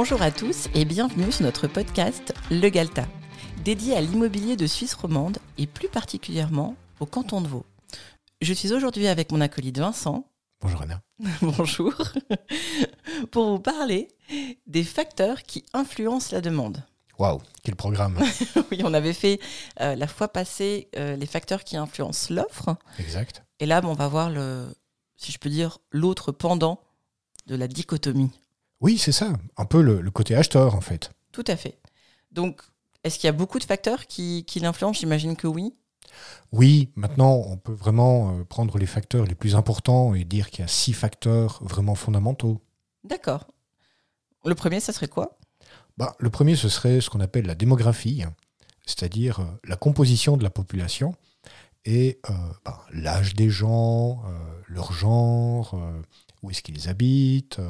Bonjour à tous et bienvenue sur notre podcast Le Galta, dédié à l'immobilier de Suisse romande et plus particulièrement au canton de Vaud. Je suis aujourd'hui avec mon acolyte Vincent. Bonjour Anna. Bonjour. Pour vous parler des facteurs qui influencent la demande. Waouh, quel programme Oui, on avait fait euh, la fois passée euh, les facteurs qui influencent l'offre. Exact. Et là, on va voir le, si je peux dire, l'autre pendant de la dichotomie. Oui, c'est ça. Un peu le, le côté acheteur, en fait. Tout à fait. Donc, est-ce qu'il y a beaucoup de facteurs qui, qui l'influencent? J'imagine que oui. Oui, maintenant, on peut vraiment euh, prendre les facteurs les plus importants et dire qu'il y a six facteurs vraiment fondamentaux. D'accord. Le premier, ça serait quoi? Bah, le premier, ce serait ce qu'on appelle la démographie, c'est-à-dire euh, la composition de la population et euh, bah, l'âge des gens, euh, leur genre, euh, où est-ce qu'ils habitent,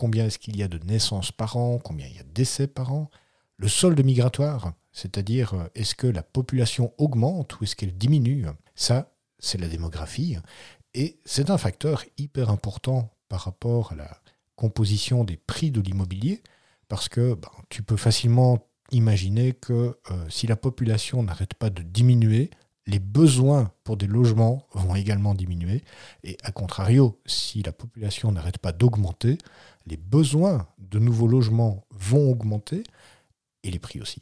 combien est-ce qu'il y a de naissances par an, combien il y a de décès par an, le solde migratoire, c'est-à-dire euh, est-ce que la population augmente ou est-ce qu'elle diminue? Ça, c'est la démographie. Et c'est un facteur hyper important par rapport à la composition des prix de l'immobilier, parce que ben, tu peux facilement imaginer que euh, si la population n'arrête pas de diminuer, les besoins pour des logements vont également diminuer. Et à contrario, si la population n'arrête pas d'augmenter, les besoins de nouveaux logements vont augmenter et les prix aussi.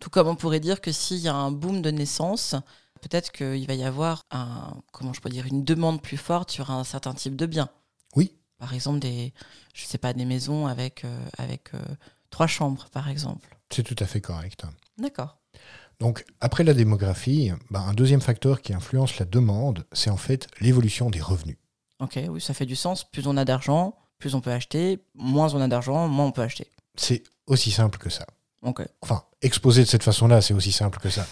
Tout comme on pourrait dire que s'il y a un boom de naissance, peut-être qu'il va y avoir un, comment je peux dire, une demande plus forte sur un certain type de biens. Oui. Par exemple, des, je sais pas, des maisons avec, euh, avec euh, trois chambres, par exemple. C'est tout à fait correct. D'accord. Donc, après la démographie, ben, un deuxième facteur qui influence la demande, c'est en fait l'évolution des revenus. Ok, oui, ça fait du sens. Plus on a d'argent, plus on peut acheter. Moins on a d'argent, moins on peut acheter. C'est aussi simple que ça. Ok. Enfin, exposé de cette façon-là, c'est aussi simple que ça.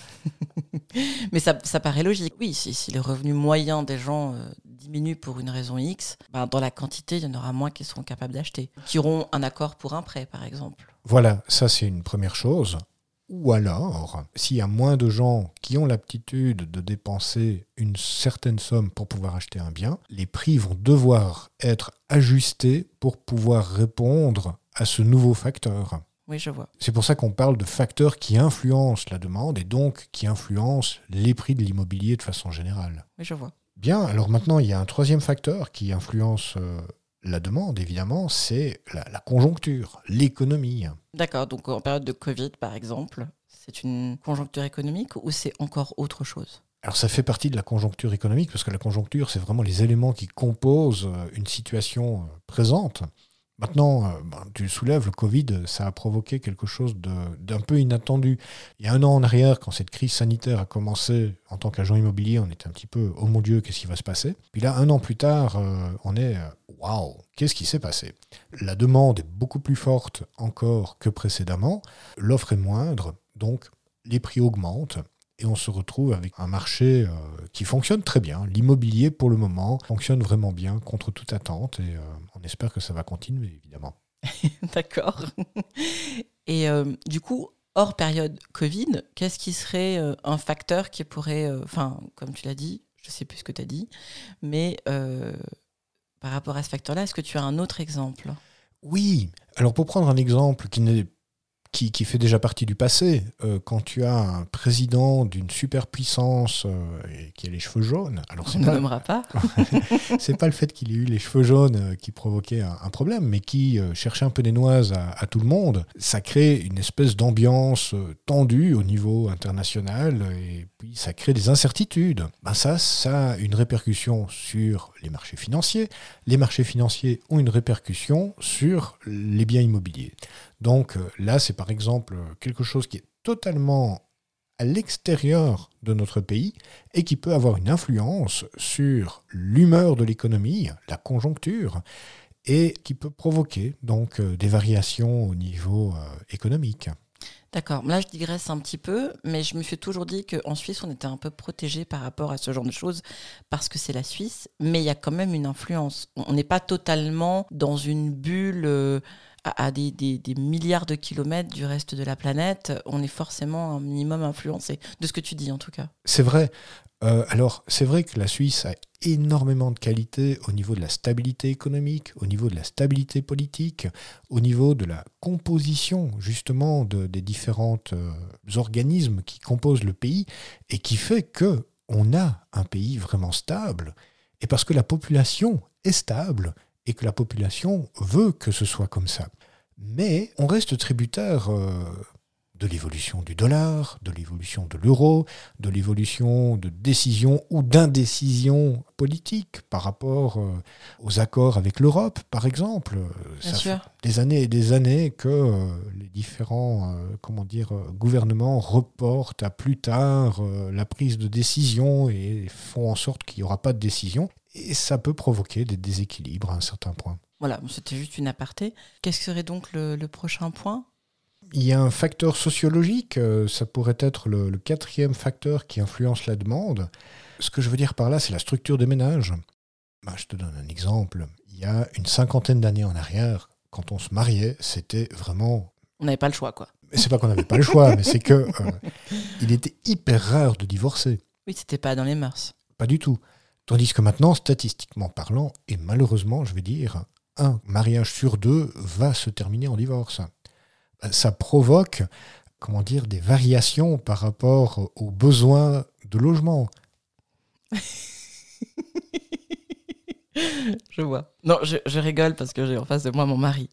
Mais ça, ça paraît logique. Oui, si, si les revenus moyens des gens euh, diminuent pour une raison X, ben, dans la quantité, il y en aura moins qui seront capables d'acheter. Qui auront un accord pour un prêt, par exemple. Voilà, ça c'est une première chose. Ou alors, s'il y a moins de gens qui ont l'aptitude de dépenser une certaine somme pour pouvoir acheter un bien, les prix vont devoir être ajustés pour pouvoir répondre à ce nouveau facteur. Oui, je vois. C'est pour ça qu'on parle de facteurs qui influencent la demande et donc qui influencent les prix de l'immobilier de façon générale. Oui, je vois. Bien, alors maintenant, il y a un troisième facteur qui influence euh, la demande, évidemment, c'est la, la conjoncture, l'économie. D'accord, donc en période de Covid, par exemple, c'est une conjoncture économique ou c'est encore autre chose? Alors ça fait partie de la conjoncture économique, parce que la conjoncture, c'est vraiment les éléments qui composent euh, une situation euh, présente. Maintenant, euh, ben, tu le soulèves, le Covid, ça a provoqué quelque chose d'un peu inattendu. Il y a un an en arrière, quand cette crise sanitaire a commencé, en tant qu'agent immobilier, on était un petit peu, oh mon Dieu, qu'est-ce qui va se passer? Puis là, un an plus tard, on est, waouh, qu'est-ce qui s'est passé? La demande est beaucoup plus forte encore que précédemment, l'offre est moindre, donc les prix augmentent. Et on se retrouve avec un marché euh, qui fonctionne très bien. L'immobilier, pour le moment, fonctionne vraiment bien contre toute attente. Et euh, on espère que ça va continuer, évidemment. D'accord. Et euh, du coup, hors période Covid, qu'est-ce qui serait un facteur qui pourrait, enfin, comme tu l'as dit, je sais plus ce que tu as dit, mais par rapport à ce facteur-là, est-ce que tu as un autre exemple? Oui. Alors, pour prendre un exemple qui n'est qui, qui fait déjà partie du passé, euh, quand tu as un président d'une superpuissance euh, et qui a les cheveux jaunes, alors On c'est ne pas, nommera pas. c'est pas le fait qu'il ait eu les cheveux jaunes euh, qui provoquait un, un problème, mais qui euh, cherchait un peu des noises à, à tout le monde. Ça crée une espèce d'ambiance tendue au niveau international et puis ça crée des incertitudes. Ben ça, ça a une répercussion sur les marchés financiers. Les marchés financiers ont une répercussion sur les biens immobiliers. Donc euh, là, c'est par exemple euh, quelque chose qui est totalement à l'extérieur de notre pays et qui peut avoir une influence sur l'humeur de l'économie, la conjoncture, et qui peut provoquer donc euh, des variations au niveau économique. D'accord. Là, je digresse un petit peu, mais je me suis toujours dit qu'en Suisse, on était un peu protégé par rapport à ce genre de choses parce que c'est la Suisse, mais il y a quand même une influence. On n'est pas totalement dans une bulle à, des milliards de kilomètres du reste de la planète. On est forcément un minimum influencé, de ce que tu dis en tout cas. C'est vrai. Euh, alors, c'est vrai que la Suisse a énormément de qualités au niveau de la stabilité économique, au niveau de la stabilité politique, au niveau de la composition justement des différents euh, organismes qui composent le pays et qui fait que on a un pays vraiment stable et parce que la population est stable et que la population veut que ce soit comme ça. Mais on reste tributaire euh, de l'évolution du dollar, de l'évolution de l'euro, de l'évolution de décisions ou d'indécisions politiques par rapport euh, aux accords avec l'Europe, par exemple. Bien Ça fait des années et des années que euh, les différents euh, comment dire, gouvernements reportent à plus tard la prise de décision et font en sorte qu'il n'y aura pas de décision. Et ça peut provoquer des déséquilibres à un certain point. Voilà, c'était juste une aparté. Qu'est-ce que serait donc le prochain point? Il y a un facteur sociologique, euh, ça pourrait être le, quatrième facteur qui influence la demande. Ce que je veux dire par là, c'est la structure des ménages. Bah, je te donne un exemple. Il y a une cinquantaine d'années en arrière, quand on se mariait, c'était vraiment... On n'avait pas le choix, quoi. C'est pas qu'on n'avait pas le choix, mais c'est que euh, il était hyper rare de divorcer. Oui, c'était pas dans les mœurs. Pas du tout. Tandis que maintenant, statistiquement parlant, et malheureusement, je vais dire, un mariage sur deux va se terminer en divorce ça provoque comment dire, des variations par rapport aux besoins de logement. je vois. Non, je, rigole parce que j'ai en face de moi mon mari.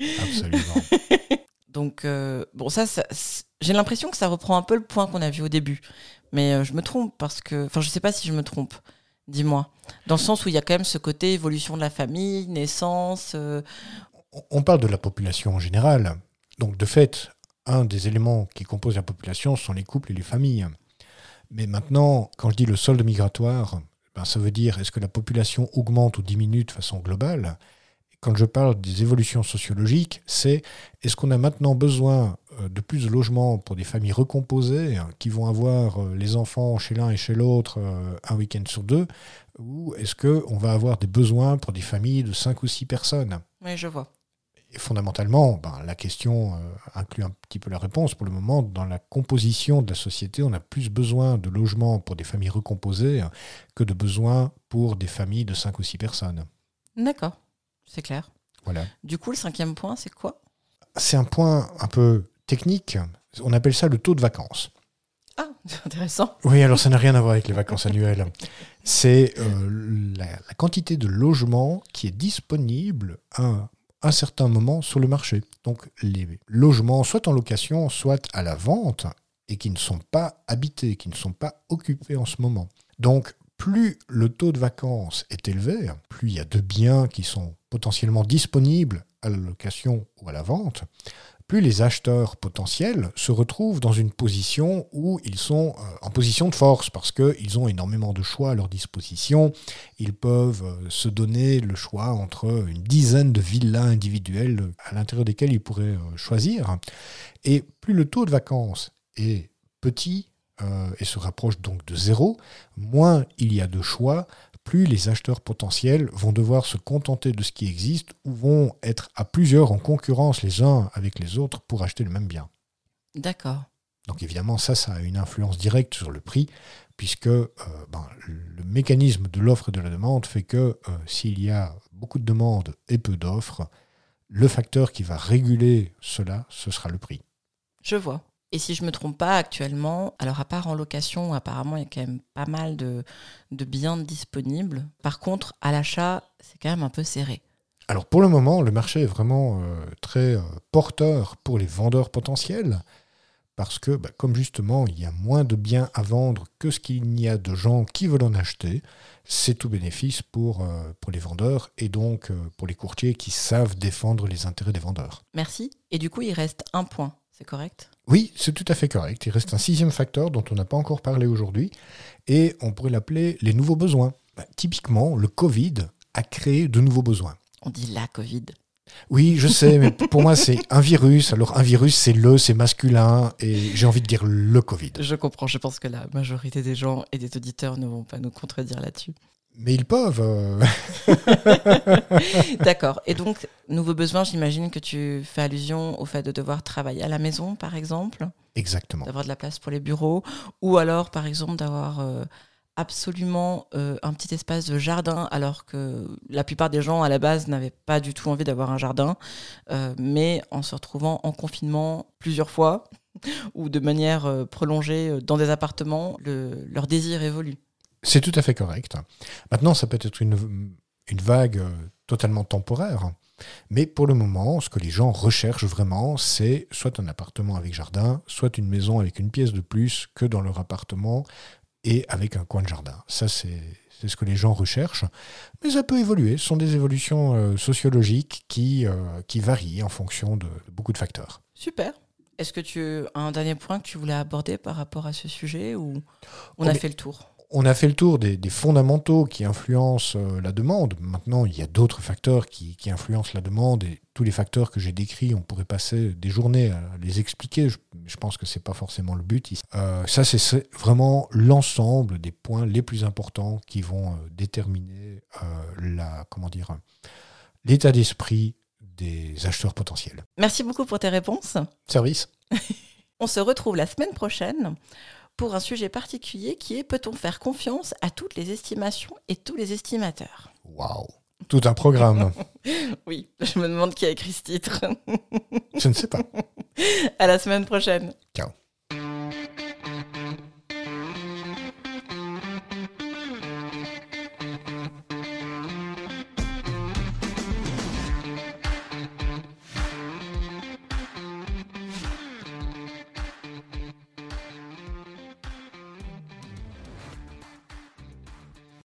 Absolument. Donc, euh, bon, ça, j'ai l'impression que ça reprend un peu le point qu'on a vu au début. Mais euh, je me trompe parce que. Enfin, je sais pas si je me trompe. Dis-moi. Dans le sens où il y a quand même ce côté évolution de la famille, naissance. Euh, on parle de la population en général. Donc de fait, un des éléments qui composent la population sont les couples et les familles. Mais maintenant, quand je dis le solde migratoire, ben ça veut dire est-ce que la population augmente ou diminue de façon globale? Quand je parle des évolutions sociologiques, c'est est-ce qu'on a maintenant besoin de plus de logements pour des familles recomposées hein, qui vont avoir euh, les enfants chez l'un et chez l'autre euh, un week-end sur deux Ou est-ce qu'on va avoir des besoins pour des familles de cinq ou six personnes? Oui, je vois fondamentalement, ben, la question euh, inclut un petit peu la réponse. Pour le moment, dans la composition de la société, on a plus besoin de logements pour des familles recomposées que de besoins pour des familles de 5 ou 6 personnes. D'accord, c'est clair. Voilà. Du coup, le cinquième point, c'est quoi? C'est un point un peu technique. On appelle ça le taux de vacances. Ah, c'est intéressant. Oui, alors ça n'a rien à voir avec les vacances annuelles. C'est euh, la, la, quantité de logements qui est disponible à un certain moment sur le marché. Donc les logements, soit en location, soit à la vente, et qui ne sont pas habités, qui ne sont pas occupés en ce moment. Donc plus le taux de vacances est élevé, plus il y a de biens qui sont potentiellement disponibles à la location ou à la vente, plus les acheteurs potentiels se retrouvent dans une position où ils sont euh, en position de force parce qu'ils ont énormément de choix à leur disposition. Ils peuvent euh, se donner le choix entre une dizaine de villas individuelles à l'intérieur desquelles ils pourraient euh, choisir. Et plus le taux de vacances est petit et se rapproche donc de zéro, moins il y a de choix, plus les acheteurs potentiels vont devoir se contenter de ce qui existe ou vont être à plusieurs en concurrence les uns avec les autres pour acheter le même bien. D'accord. Donc évidemment, ça, ça a une influence directe sur le prix, puisque euh, ben, le mécanisme de l'offre et de la demande fait que euh, s'il y a beaucoup de demandes et peu d'offres, le facteur qui va réguler cela, ce sera le prix. Je vois. Et si je me trompe pas, actuellement, alors à part en location, apparemment, il y a quand même pas mal de, biens disponibles. Par contre, à l'achat, c'est quand même un peu serré. Alors pour le moment, le marché est vraiment euh, très euh, porteur pour les vendeurs potentiels, parce que bah, comme justement, il y a moins de biens à vendre que ce qu'il n'y a de gens qui veulent en acheter, c'est tout bénéfice pour, euh, pour les vendeurs et donc pour les courtiers qui savent défendre les intérêts des vendeurs. Merci. Et du coup, il reste un point, c'est correct? Oui, c'est tout à fait correct. Il reste un sixième facteur dont on n'a pas encore parlé aujourd'hui, et on pourrait l'appeler les nouveaux besoins. Bah, typiquement, le Covid a créé de nouveaux besoins. On dit la Covid. Oui, je sais, mais pour moi, c'est un virus. Alors, un virus, c'est le, c'est masculin, et j'ai envie de dire le Covid. Je comprends. Je pense que la majorité des gens et des auditeurs ne vont pas nous contredire là-dessus. Mais ils peuvent. euh, D'accord. Et donc, nouveau besoin, j'imagine que tu fais allusion au fait de devoir travailler à la maison, par exemple, Exactement. d'avoir de la place pour les bureaux, ou alors, par exemple, d'avoir euh, absolument euh, un petit espace de jardin, alors que la plupart des gens, à la base, n'avaient pas du tout envie d'avoir un jardin, euh, mais en se retrouvant en confinement plusieurs fois, ou de manière prolongée dans des appartements, le- leur désir évolue. C'est tout à fait correct. Maintenant, ça peut être une, une vague euh, totalement temporaire. Mais pour le moment, ce que les gens recherchent vraiment, c'est soit un appartement avec jardin, soit une maison avec une pièce de plus que dans leur appartement et avec un coin de jardin. Ça, c'est c'est ce que les gens recherchent. Mais ça peut évoluer. Ce sont des évolutions euh, sociologiques qui, euh, qui varient en fonction de, de beaucoup de facteurs. Super. Est-ce que tu as un dernier point que tu voulais aborder par rapport à ce sujet ou on Oh, a fait le tour? On a fait le tour des, des fondamentaux qui influencent euh, la demande. Maintenant, il y a d'autres facteurs qui, qui influencent la demande et tous les facteurs que j'ai décrits, on pourrait passer des journées à les expliquer. Je, je pense que c'est pas forcément le but. ici. Euh, ça, c'est- vraiment l'ensemble des points les plus importants qui vont euh, déterminer euh, la, comment dire, l'état d'esprit des acheteurs potentiels. Merci beaucoup pour tes réponses. Service On se retrouve la semaine prochaine pour un sujet particulier qui est peut-on faire confiance à toutes les estimations et tous les estimateurs Waouh Tout un programme. Oui, je me demande qui a écrit ce titre. je ne sais pas. à la semaine prochaine. Ciao.